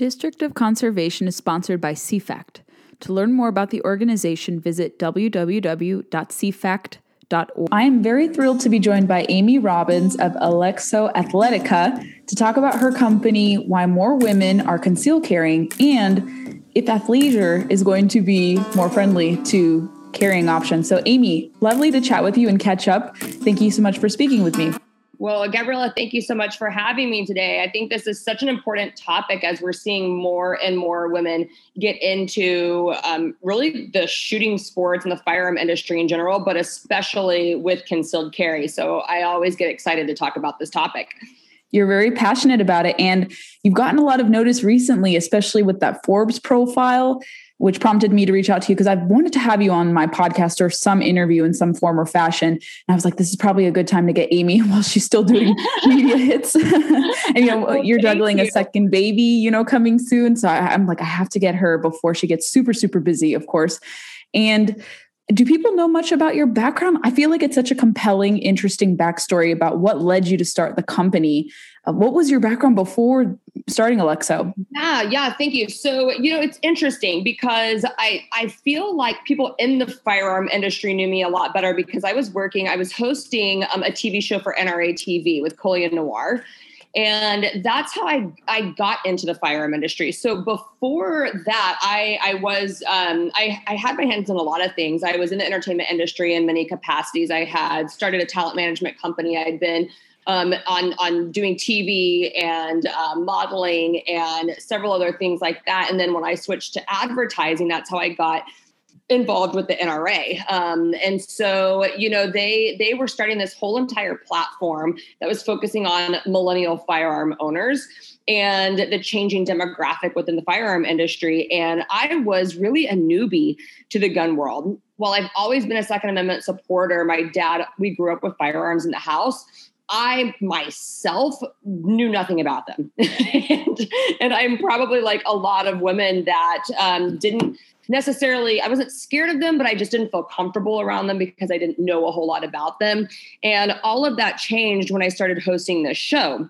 District of Conservation is sponsored by CFACT. To learn more about the organization, visit www.cfact.org. I am very thrilled to be joined by Amy Robbins of Alexo Athletica to talk about her company, why more women are concealed carrying, and if athleisure is going to be more friendly to carrying options. So, Amy, lovely to chat with you and catch up. Thank you so much for speaking with me. Well, Gabriella, thank you so much for having me today. I think this is such an important topic as we're seeing more and more women get into um, really the shooting sports and the firearm industry in general, but especially with concealed carry. So I always get excited to talk about this topic. You're very passionate about it. And you've gotten a lot of notice recently, especially with that Forbes profile which prompted me to reach out to you because I've wanted to have you on my podcast or some interview in some form or fashion. And I was like, this is probably a good time to get Amy while she's still doing media hits. and you know, you're juggling you. a second baby, you know, coming soon. So I, I'm like, I have to get her before she gets super, super busy, of course. And do people know much about your background? I feel like it's such a compelling, interesting backstory about what led you to start the company. Uh, what was your background before starting Alexo? Yeah, yeah, thank you. So, you know, it's interesting because I I feel like people in the firearm industry knew me a lot better because I was working, I was hosting um, a TV show for NRA TV with Colion Noir. And that's how I, I got into the firearm industry. So before that, I, I was, um, I, I had my hands in a lot of things. I was in the entertainment industry in many capacities. I had started a talent management company. I'd been um, on on doing TV and uh, modeling and several other things like that. And then when I switched to advertising, that's how I got involved with the NRA. Um, and so, you know, they they were starting this whole entire platform that was focusing on millennial firearm owners and the changing demographic within the firearm industry. And I was really a newbie to the gun world. While I've always been a Second Amendment supporter, my dad, we grew up with firearms in the house. I myself knew nothing about them. and, and, I'm probably like a lot of women that um, didn't necessarily, I wasn't scared of them, but I just didn't feel comfortable around them because I didn't know a whole lot about them. And all of that changed when I started hosting this show.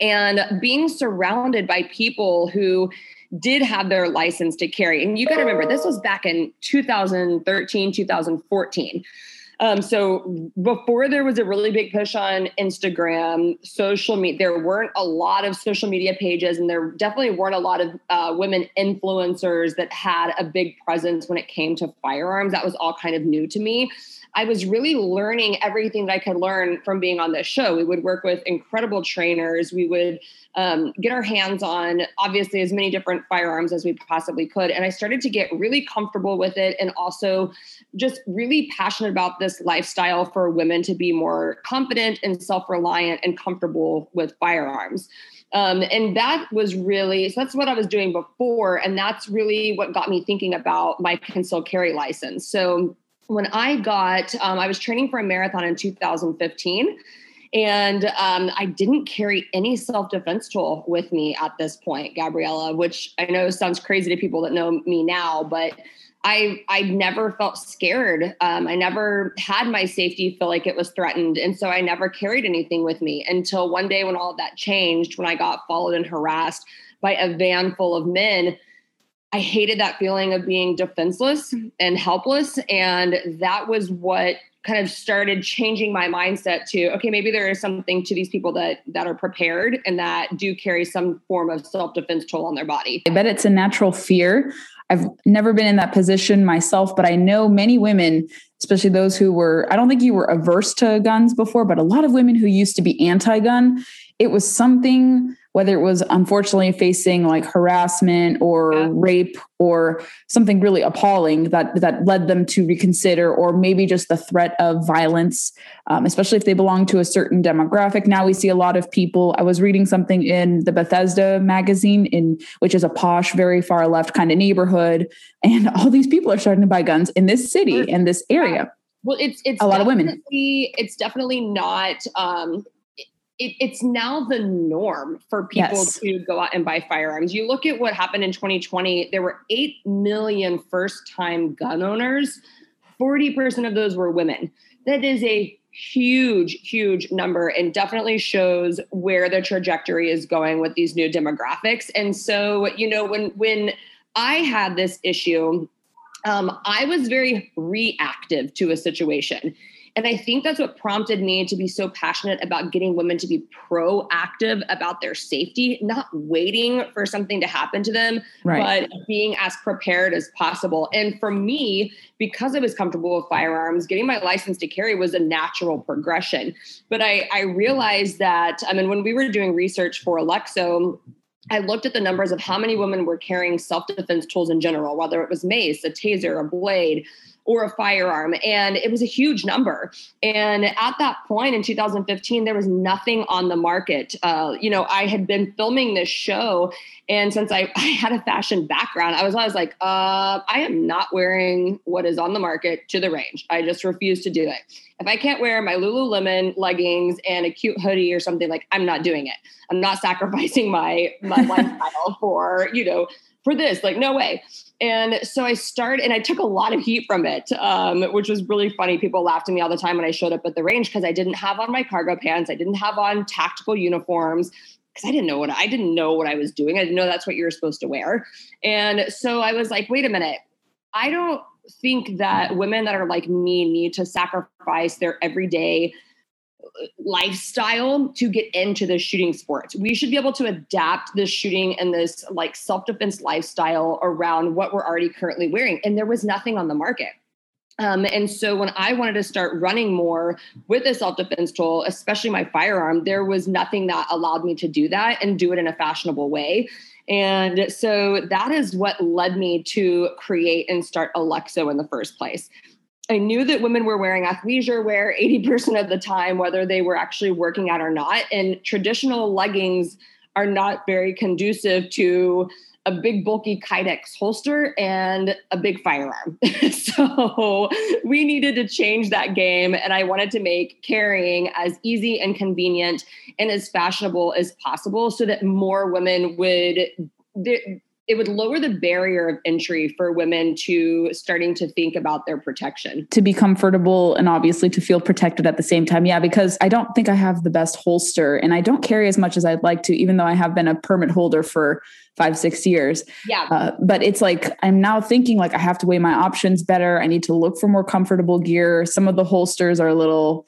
And being surrounded by people who did have their license to carry. And you got to remember, this was back in 2013, 2014. Um, so before there was a really big push on Instagram, social media, there weren't a lot of social media pages, and there definitely weren't a lot of uh, women influencers that had a big presence when it came to firearms. That was all kind of new to me. I was really learning everything that I could learn from being on this show. We would work with incredible trainers. We would um, get our hands on obviously as many different firearms as we possibly could. And I started to get really comfortable with it and also just really passionate about this lifestyle for women to be more confident and self reliant and comfortable with firearms. Um, and that was really so that's what I was doing before. And that's really what got me thinking about my concealed carry license. So when I got, um, I was training for a marathon in 2015. And um, I didn't carry any self defense tool with me at this point, Gabriella, which I know sounds crazy to people that know me now, but I I never felt scared. Um, I never had my safety feel like it was threatened, and so I never carried anything with me until one day when all of that changed, when I got followed and harassed by a van full of men I hated that feeling of being defenseless and helpless. And that was what kind of started changing my mindset to okay maybe there is something to these people that that are prepared and that do carry some form of self-defense tool on their body i bet it's a natural fear i've never been in that position myself but i know many women especially those who were i don't think you were averse to guns before but a lot of women who used to be anti-gun it was something whether it was unfortunately facing like harassment or yeah. rape or something really appalling that that led them to reconsider or maybe just the threat of violence um, especially if they belong to a certain demographic. Now we see a lot of people i was reading something in the bethesda magazine in which is a posh very far left kind of neighborhood and all these people are starting to buy guns in this city in this area. Well it's it's a lot of women. it's definitely not um it, it's now the norm for people yes. to go out and buy firearms. You look at what happened in 2020, there were 8 million first time gun owners. 40% of those were women. That is a huge, huge number and definitely shows where the trajectory is going with these new demographics. And so, you know, when when I had this issue, um, I was very reactive to a situation. And I think that's what prompted me to be so passionate about getting women to be proactive about their safety, not waiting for something to happen to them, right. but being as prepared as possible. And for me, because I was comfortable with firearms, getting my license to carry was a natural progression. But I, I realized that, I mean, when we were doing research for Alexo, I looked at the numbers of how many women were carrying self defense tools in general, whether it was mace, a taser, a blade, or a firearm. And it was a huge number. And at that point in 2015, there was nothing on the market. Uh, you know, I had been filming this show. And since I, I had a fashion background, I was always like, uh, I am not wearing what is on the market to the range. I just refuse to do it. If I can't wear my Lululemon leggings and a cute hoodie or something like, I'm not doing it. I'm not sacrificing my my lifestyle for you know for this. Like, no way. And so I started, and I took a lot of heat from it, um, which was really funny. People laughed at me all the time when I showed up at the range because I didn't have on my cargo pants, I didn't have on tactical uniforms because I didn't know what I didn't know what I was doing. I didn't know that's what you were supposed to wear. And so I was like, wait a minute, I don't think that women that are like me need to sacrifice their everyday lifestyle to get into the shooting sports. We should be able to adapt this shooting and this like self defense lifestyle around what we're already currently wearing. And there was nothing on the market. Um, and so when I wanted to start running more with a self defense tool, especially my firearm, there was nothing that allowed me to do that and do it in a fashionable way. And so that is what led me to create and start Alexo in the first place. I knew that women were wearing athleisure wear 80% of the time, whether they were actually working out or not. And traditional leggings are not very conducive to a big bulky Kydex holster and a big firearm. so we needed to change that game. And I wanted to make carrying as easy and convenient and as fashionable as possible so that more women would it would lower the barrier of entry for women to starting to think about their protection. To be comfortable and obviously to feel protected at the same time. Yeah, because I don't think I have the best holster and I don't carry as much as I'd like to, even though I have been a permit holder for five, six years. Yeah. Uh, but it's like I'm now thinking like I have to weigh my options better. I need to look for more comfortable gear. Some of the holsters are a little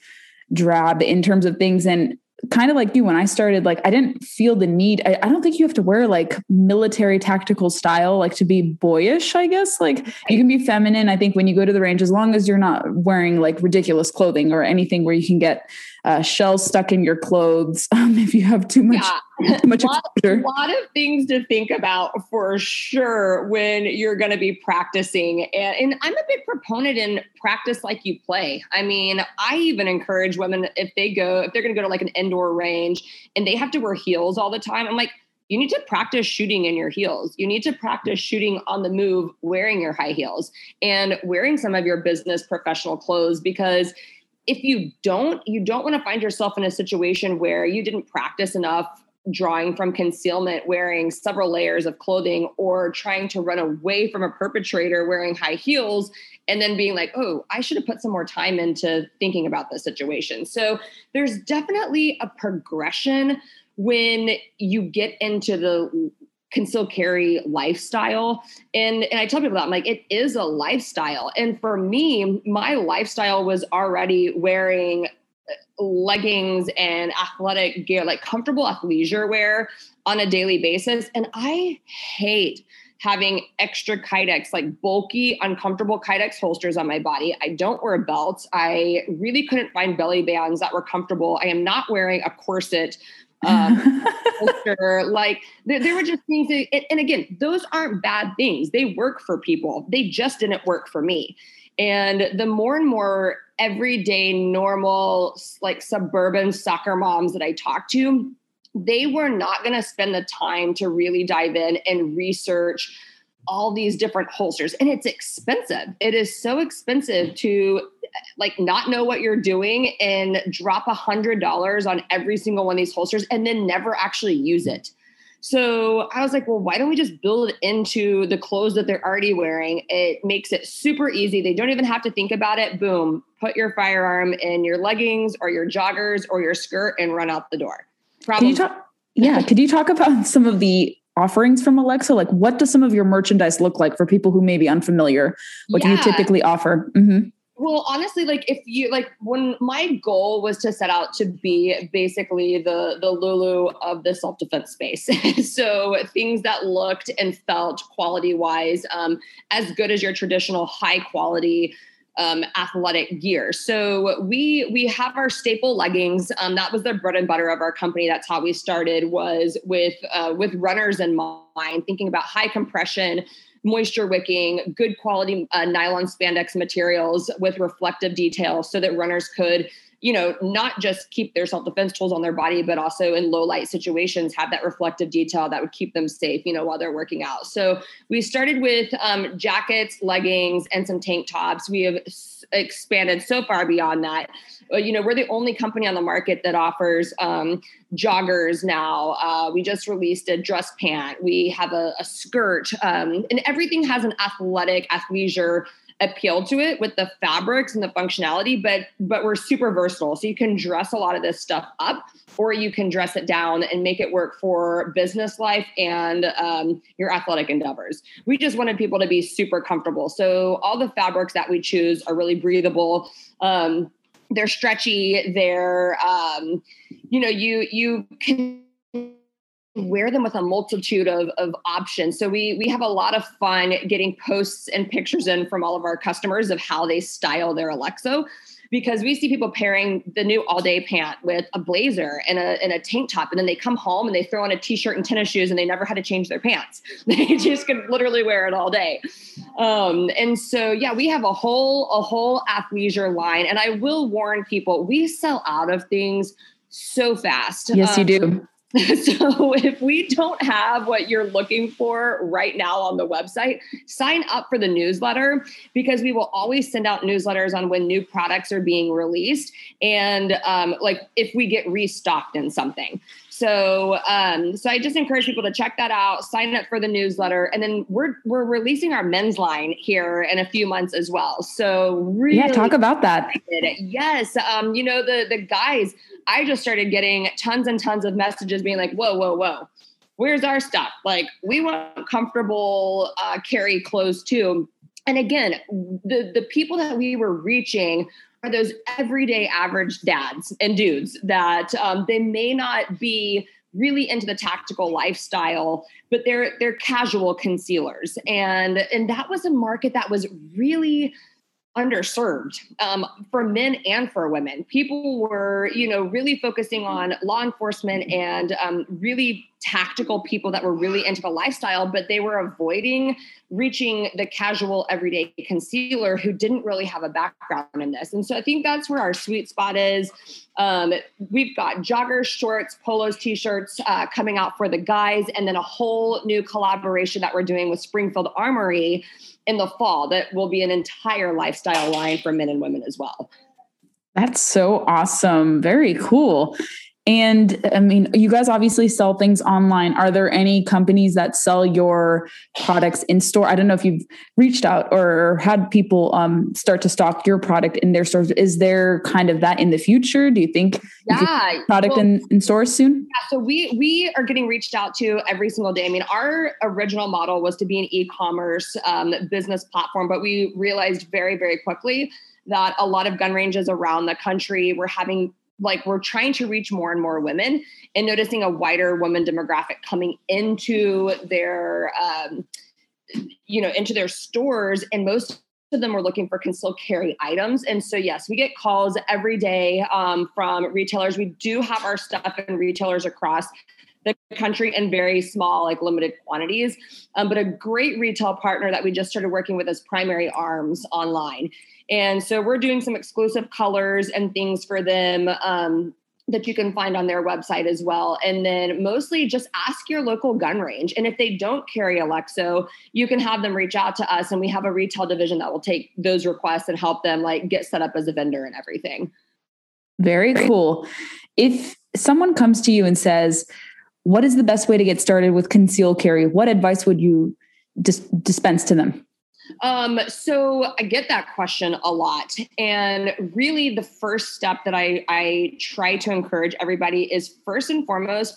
drab in terms of things. And kind of like you when i started like i didn't feel the need I, I, don't think you have to wear like military tactical style like to be boyish i guess. Like you can be feminine. I think when you go to the range as long as you're not wearing like ridiculous clothing or anything where you can get uh, shells stuck in your clothes um, if you have too much yeah. too much a lot, exposure. A lot of things to think about for sure when you're going to be practicing. And, and I'm a big proponent in practice like you play. I mean, I even encourage women if they go if they're going to go to like an indoor range and they have to wear heels all the time. I'm like you need to practice shooting in your heels. You need to practice shooting on the move wearing your high heels and wearing some of your business professional clothes because if you don't, you don't want to find yourself in a situation where you didn't practice enough drawing from concealment, wearing several layers of clothing, or trying to run away from a perpetrator wearing high heels, and then being like, oh, I should have put some more time into thinking about the situation. So there's definitely a progression when you get into the conceal carry lifestyle. And, and I tell people that I'm like, it is a lifestyle. And for me, my lifestyle was already wearing uh, leggings and athletic gear, like comfortable athleisure wear on a daily basis. And I hate having extra kydex like bulky uncomfortable kydex holsters on my body i don't wear belts i really couldn't find belly bands that were comfortable i am not wearing a corset um, like there, there, were just things that, and again those aren't bad things. They work for people. They just didn't work for me. And the more and more everyday normal like suburban soccer moms that i talk to they were not going to spend the time to really dive in and research all these different holsters and it's expensive it is so expensive to like not know what you're doing and drop a hundred dollars on every single one of these holsters and then never actually use it So I was like, well, why don't we just build it into the clothes that they're already wearing? It makes it super easy. They don't even have to think about it. Boom, put your firearm in your leggings or your joggers or your skirt and run out the door. Problem. Could talk, yeah. could you talk about some of the offerings from Alexo? Like, what does some of your merchandise look like for people who may be unfamiliar? What yeah. do you typically offer? Mm-hmm. Well, honestly, like if you like when my goal was to set out to be basically the the Lulu of the self defense space, so things that looked and felt quality wise um, as good as your traditional high quality um, athletic gear. So we we have our staple leggings. Um, that was the bread and butter of our company. That's how we started. Was with uh, with runners in mind, thinking about high compression moisture wicking, good quality uh, nylon spandex materials with reflective detail so that runners could you know, not just keep their self defense tools on their body, but also in low light situations have that reflective detail that would keep them safe, you know, while they're working out. So we started with um, jackets, leggings, and some tank tops. We have expanded so far beyond that. You know, we're the only company on the market that offers um, joggers now. Uh, we just released a dress pant. We have a, a skirt, um, and everything has an athletic, athleisure appeal to it with the fabrics and the functionality but but we're super versatile. So you can dress a lot of this stuff up or you can dress it down and make it work for business life and um, your athletic endeavors. We just wanted people to be super comfortable. So all the fabrics that we choose are really breathable. Um, they're stretchy. They're um, you know you you can wear them with a multitude of, of options. So we we have a lot of fun getting posts and pictures in from all of our customers of how they style their Alexo because we see people pairing the new all day pant with a blazer and a, and a tank top. And then they come home and they throw on a t-shirt and tennis shoes and they never had to change their pants. They just could literally wear it all day. Um, and so, yeah, we have a whole, a whole athleisure line. And I will warn people, we sell out of things so fast. Yes, um, you do so if we don't have what you're looking for right now on the website, sign up for the newsletter because we will always send out newsletters on when new products are being released and um, like if we get restocked in something. So, um, so I just encourage people to check that out, sign up for the newsletter, and then we're we're releasing our men's line here in a few months as well. So, really, yeah, talk about that. Yes, um, you know the the guys. I just started getting tons and tons of messages being like, "Whoa, whoa, whoa." Where's our stuff? Like, we want comfortable uh, carry clothes too. And again, the the people that we were reaching are those everyday average dads and dudes that um, they may not be really into the tactical lifestyle but they're they're casual concealers and and that was a market that was really underserved um, for men and for women. People were, you know, really focusing on law enforcement and um, really tactical people that were really into the lifestyle, but they were avoiding reaching the casual everyday concealer who didn't really have a background in this. And so I think that's where our sweet spot is. Um, we've got joggers, shorts, polos, t-shirts uh, coming out for the guys, and then a whole new collaboration that we're doing with Springfield Armory in the fall that will be an entire lifestyle line for men and women as well. That's so awesome. Very cool. And I mean, you guys obviously sell things online. Are there any companies that sell your products in store? I don't know if you've reached out or had people um, start to stock your product in their stores. Is there kind of that in the future? Do you think yeah, product well, in, in stores soon? Yeah, so we we are getting reached out to every single day. I mean, our original model was to be an e-commerce um, business platform, but we realized very very quickly that a lot of gun ranges around the country were having like we're trying to reach more and more women and noticing a wider woman demographic coming into their um, you know into their stores and most of them were looking for concealed carry items. And so yes we get calls every day um, from retailers. We do have our stuff in retailers across the country in very small like limited quantities. Um, but a great retail partner that we just started working with is primary arms online and so we're doing some exclusive colors and things for them um, that you can find on their website as well. And then mostly just ask your local gun range. And if they don't carry Alexo, you can have them reach out to us and we have a retail division that will take those requests and help them like get set up as a vendor and everything. Very cool. If someone comes to you and says, what is the best way to get started with concealed carry? What advice would you dis- dispense to them? Um, so I get that question a lot. And really the first step that I, I try to encourage everybody is first and foremost,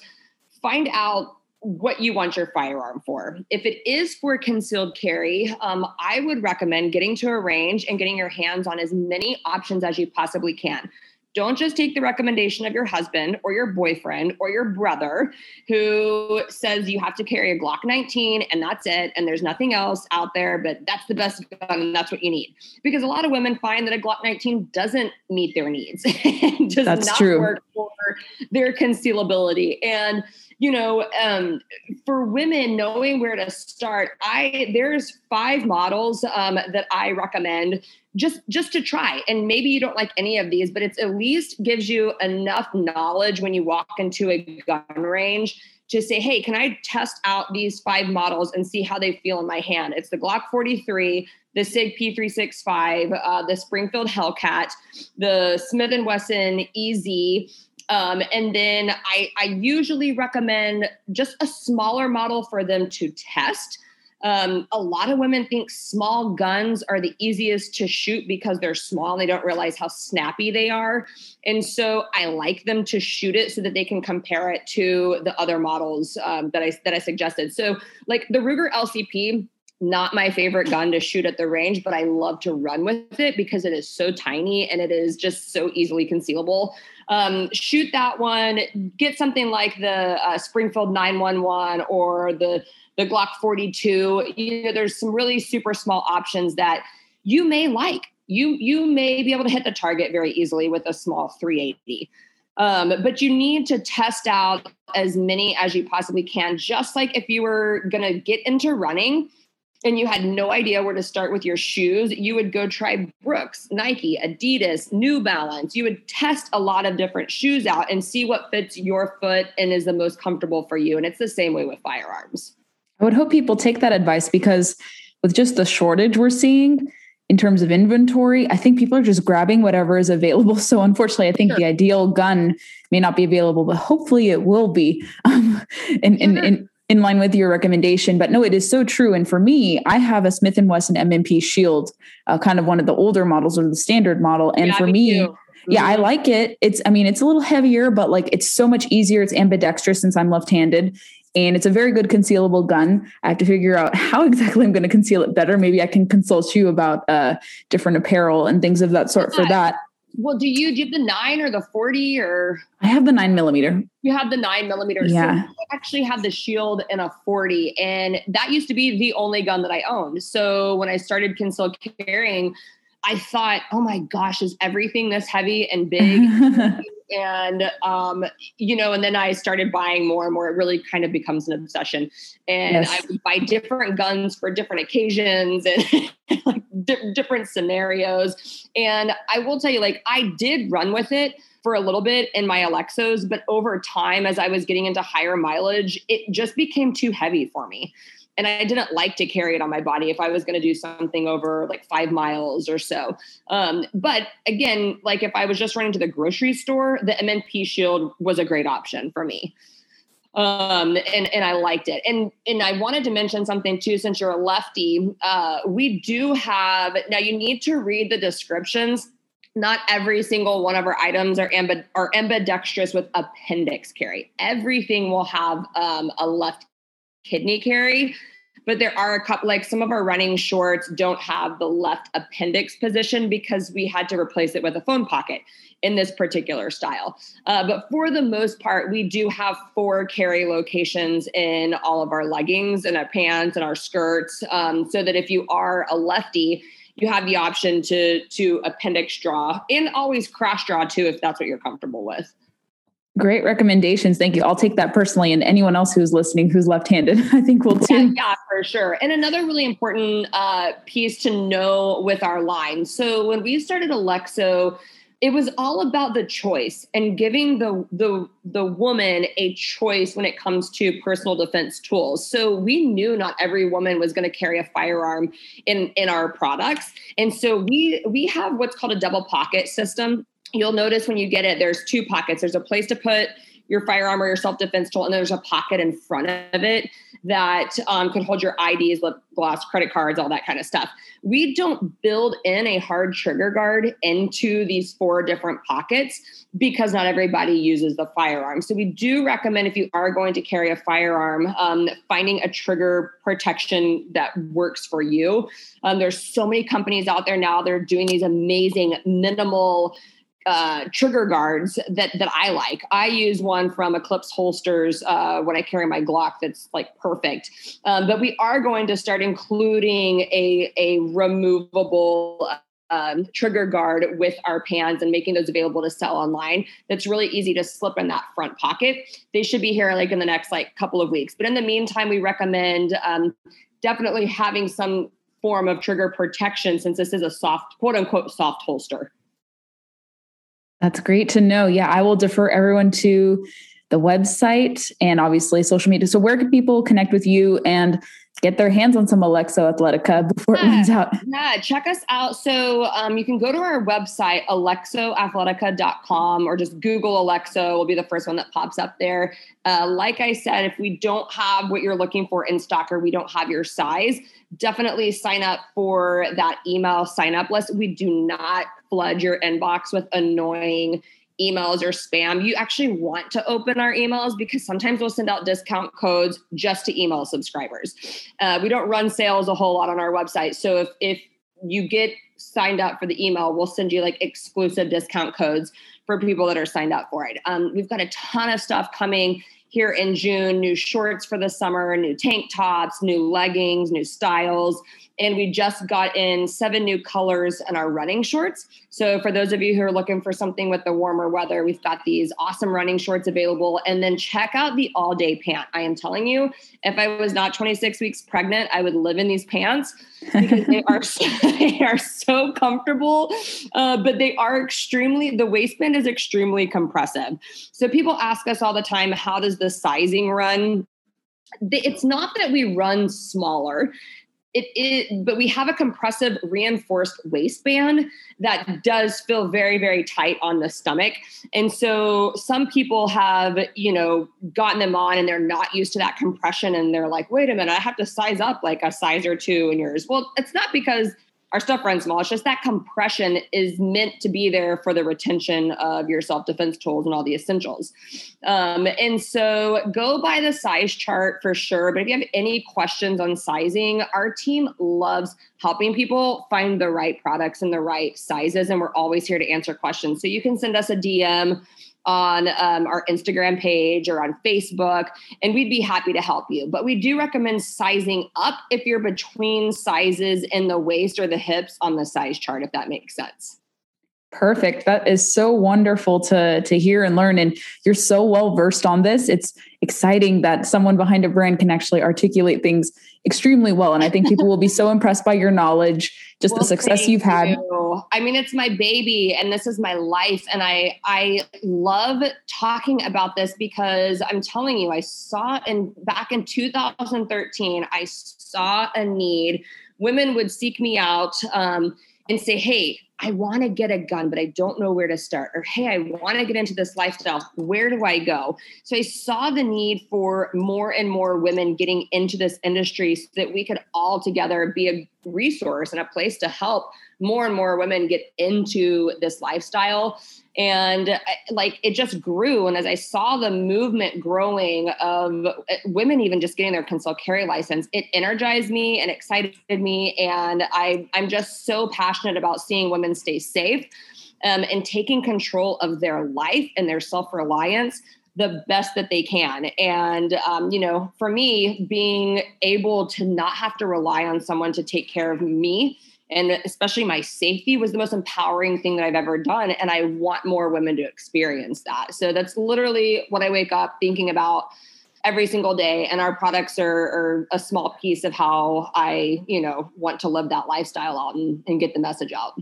find out what you want your firearm for. If it is for concealed carry, um, I would recommend getting to a range and getting your hands on as many options as you possibly can. Don't just take the recommendation of your husband or your boyfriend or your brother who says you have to carry a Glock 19 and that's it. And there's nothing else out there, but that's the best gun and that's what you need. Because a lot of women find that a Glock 19 doesn't meet their needs. does that's not true. work for their concealability. And you know um, for women knowing where to start i there's five models um, that i recommend just just to try. And maybe you don't like any of these but it's at least gives you enough knowledge when you walk into a gun range to say hey can i test out these five models and see how they feel in my hand? It's the glock 43 the sig p365 uh, the springfield hellcat the smith & wesson ez um, and then I, I usually recommend just a smaller model for them to test. Um, a lot of women think small guns are the easiest to shoot because they're small and they don't realize how snappy they are. And so I like them to shoot it so that they can compare it to the other models um, that I that I suggested. So like the Ruger LCP, not my favorite gun to shoot at the range, but I love to run with it because it is so tiny and it is just so easily concealable um, shoot that one. Get something like the uh, Springfield 911 or the the Glock 42. You know, there's some really super small options that you may like. You you may be able to hit the target very easily with a small 380. Um, but you need to test out as many as you possibly can. Just like if you were going to get into running, and you had no idea where to start with your shoes, you would go try Brooks, Nike, Adidas, New Balance. You would test a lot of different shoes out and see what fits your foot and is the most comfortable for you. And it's the same way with firearms. I would hope people take that advice because with just the shortage we're seeing in terms of inventory, I think people are just grabbing whatever is available. So unfortunately, I think sure. the ideal gun may not be available, but hopefully it will be. Um, in, in, in, in line with your recommendation but no it is so true. And for me i have a smith & wesson M&P shield uh, kind of one of the older models or the standard model. And yeah, for me, me yeah i mm-hmm. like it. It's i mean it's a little heavier but like it's so much easier. It's ambidextrous since i'm left-handed and it's a very good concealable gun. I have to figure out how exactly i'm going to conceal it better. Maybe i can consult you about uh, different apparel and things of that sort for that well, do you do you have the nine or the 40 or I have the nine millimeter. You have the nine millimeter. Yeah. So I actually have the shield and a 40. And that used to be the only gun that I owned. So when I started concealed carrying, I thought, oh my gosh, is everything this heavy and big? and um, you know, and then I started buying more and more. It really kind of becomes an obsession, and yes. I would buy different guns for different occasions and like di- different scenarios. And I will tell you, like, I did run with it for a little bit in my Alexos, but over time, as I was getting into higher mileage, it just became too heavy for me and I didn't like to carry it on my body if I was going to do something over like five miles or so. Um, but again, like if I was just running to the grocery store, the M&P Shield was a great option for me. Um, and and I liked it. And and I wanted to mention something too, since you're a lefty, uh, we do have now. You need to read the descriptions not every single one of our items are, ambid- are ambidextrous with appendix carry. Everything will have um, a left kidney carry but there are a couple like some of our running shorts don't have the left appendix position because we had to replace it with a phone pocket in this particular style. Uh, but for the most part we do have four carry locations in all of our leggings and our pants and our skirts um, so that if you are a lefty you have the option to to appendix draw and always cross draw too if that's what you're comfortable with Great recommendations. Thank you. I'll take that personally. And anyone else who's listening who's left handed, I think will too. Yeah, yeah, for sure. And another really important uh, piece to know with our line. So when we started Alexo, it was all about the choice and giving the the the woman a choice when it comes to personal defense tools. So we knew not every woman was going to carry a firearm in in our products. And so we we have what's called a double pocket system you'll notice when you get it, there's two pockets. There's a place to put your firearm or your self-defense tool and there's a pocket in front of it that um, can hold your ids lip gloss credit cards all that kind of stuff. We don't build in a hard trigger guard into these four different pockets because not everybody uses the firearm. So we do recommend if you are going to carry a firearm um, finding a trigger protection that works for you. Um, there's so many companies out there now they're doing these amazing minimal uh, trigger guards that that I like. I use one from Eclipse Holsters uh, when I carry my Glock. That's like perfect. Um, but we are going to start including a a removable. Um, trigger guard with our pans and making those available to sell online. That's really easy to slip in that front pocket. They should be here like in the next like couple of weeks. But in the meantime, we recommend um, definitely having some form of trigger protection since this is a soft, quote unquote, soft holster. That's great to know. Yeah, I will defer everyone to the website and obviously social media. So, where can people connect with you and get their hands on some Alexo Athletica before yeah, it runs out? Yeah, check us out. So, um, you can go to our website, alexoathletica.com, or just Google Alexo, will be the first one that pops up there. Uh, like I said, if we don't have what you're looking for in stock or we don't have your size, definitely sign up for that email sign up list. We do not flood your inbox with annoying emails or spam. You actually want to open our emails because sometimes we'll send out discount codes just to email subscribers. Uh, we don't run sales a whole lot on our website. So if, if you get signed up for the email, we'll send you like exclusive discount codes for people that are signed up for it. Um, we've got a ton of stuff coming here in June new shorts for the summer, new tank tops, new leggings, new styles. And we just got in seven new colors in our running shorts. So, for those of you who are looking for something with the warmer weather, we've got these awesome running shorts available. And then check out the all day pant. I am telling you, if I was not 26 weeks pregnant, I would live in these pants because they are so, they are so comfortable, uh, but they are extremely. The waistband is extremely compressive. So people ask us all the time, how does the sizing run? It's not that we run smaller it is but we have a compressive reinforced waistband that does feel very very tight on the stomach. And so some people have you know gotten them on and they're not used to that compression and they're like wait a minute i have to size up like a size or two in yours. Well it's not because our stuff runs small. It's just that compression is meant to be there for the retention of your self defense tools and all the essentials. Um, and so go by the size chart for sure. But if you have any questions on sizing, our team loves helping people find the right products and the right sizes. And we're always here to answer questions. So you can send us a DM on um, our Instagram page or on Facebook, and we'd be happy to help you. But we do recommend sizing up if you're between sizes in the waist or the hips on the size chart, if that makes sense. Perfect. That is so wonderful to to hear and learn and you're so well versed on this. It's exciting that someone behind a brand can actually articulate things extremely well and I think people will be so impressed by your knowledge, just well, the success you've had. You. I mean it's my baby and this is my life and I I love talking about this because I'm telling you I saw in back in 2013 I saw a need women would seek me out um, and say, Hey, I want to get a gun, but I don't know where to start. Or, hey, I want to get into this lifestyle. Where do I go? So I saw the need for more and more women getting into this industry so that we could all together be a resource and a place to help more and more women get into this lifestyle. And uh, like it just grew. And as i saw the movement growing of uh, women even just getting their concealed carry license it energized me and excited me. And i i'm just so passionate about seeing women stay safe um, and taking control of their life and their self-reliance the best that they can. And, um, you know, for me, being able to not have to rely on someone to take care of me and especially my safety was the most empowering thing that I've ever done. And I want more women to experience that. So that's literally what I wake up thinking about every single day. And our products are, are a small piece of how I, you know, want to live that lifestyle out and, and get the message out.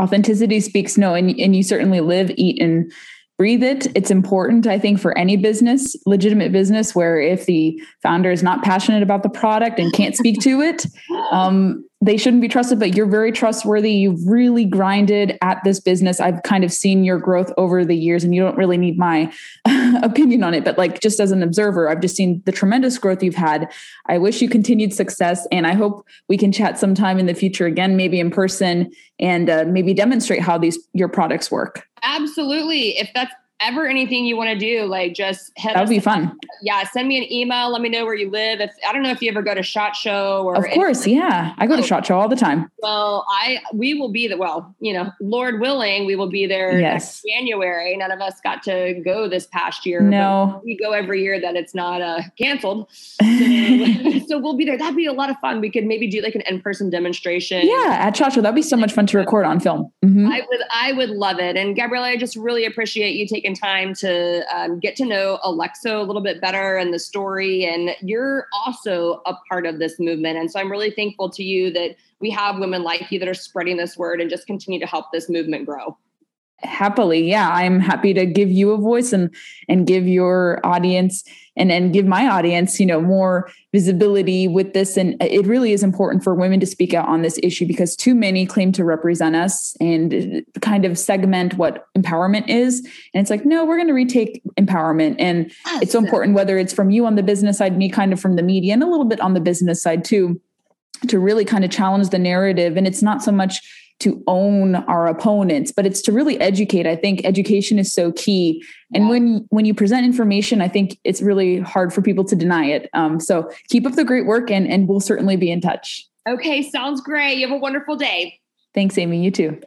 Authenticity speaks no, and, and you certainly live, eat, and breathe it. It's important, I think, for any business, legitimate business, where if the founder is not passionate about the product and can't speak to it, um, they shouldn't be trusted, but you're very trustworthy. You've really grinded at this business. I've kind of seen your growth over the years, and you don't really need my opinion on it, but like just as an observer, I've just seen the tremendous growth you've had. I wish you continued success, and I hope we can chat sometime in the future again, maybe in person, and uh, maybe demonstrate how these your products work. Absolutely. If that's ever anything you want to do, like just head. That would be fun. Yeah, send me an email. Let me know where you live. If I don't know if you ever go to Shot Show or. Of course, anything. yeah, I go to. Shot Show all the time. Well, I we will be the well, you know, Lord willing, we will be there yes. January. None of us got to go this past year. No, we go every year that it's not uh, canceled. So, so, we'll be there. That'd be a lot of fun. We could maybe do like an in person demonstration. Yeah, at Shot Show, that'd be so much fun to record on film. Mm-hmm. I would, I would love it. And Gabriella, I just really appreciate you taking time to um, get to know Alexo a little bit better and the story. And you're also a part of this movement. And so I'm really thankful to you that we have women like you that are spreading this word and just continue to help this movement grow happily yeah i'm happy to give you a voice and and give your audience and and give my audience you know more visibility with this. And it really is important for women to speak out on this issue because too many claim to represent us and kind of segment what empowerment is. And it's like no we're going to retake empowerment. And yes. it's so important whether it's from you on the business side me kind of from the media and a little bit on the business side too to really kind of challenge the narrative. And it's not so much to own our opponents but it's to really educate. I think education is so key. And yeah. when when you present information i think it's really hard for people to deny it. Um, so keep up the great work and and we'll certainly be in touch. Okay sounds great. You have a wonderful day. Thanks amy. You too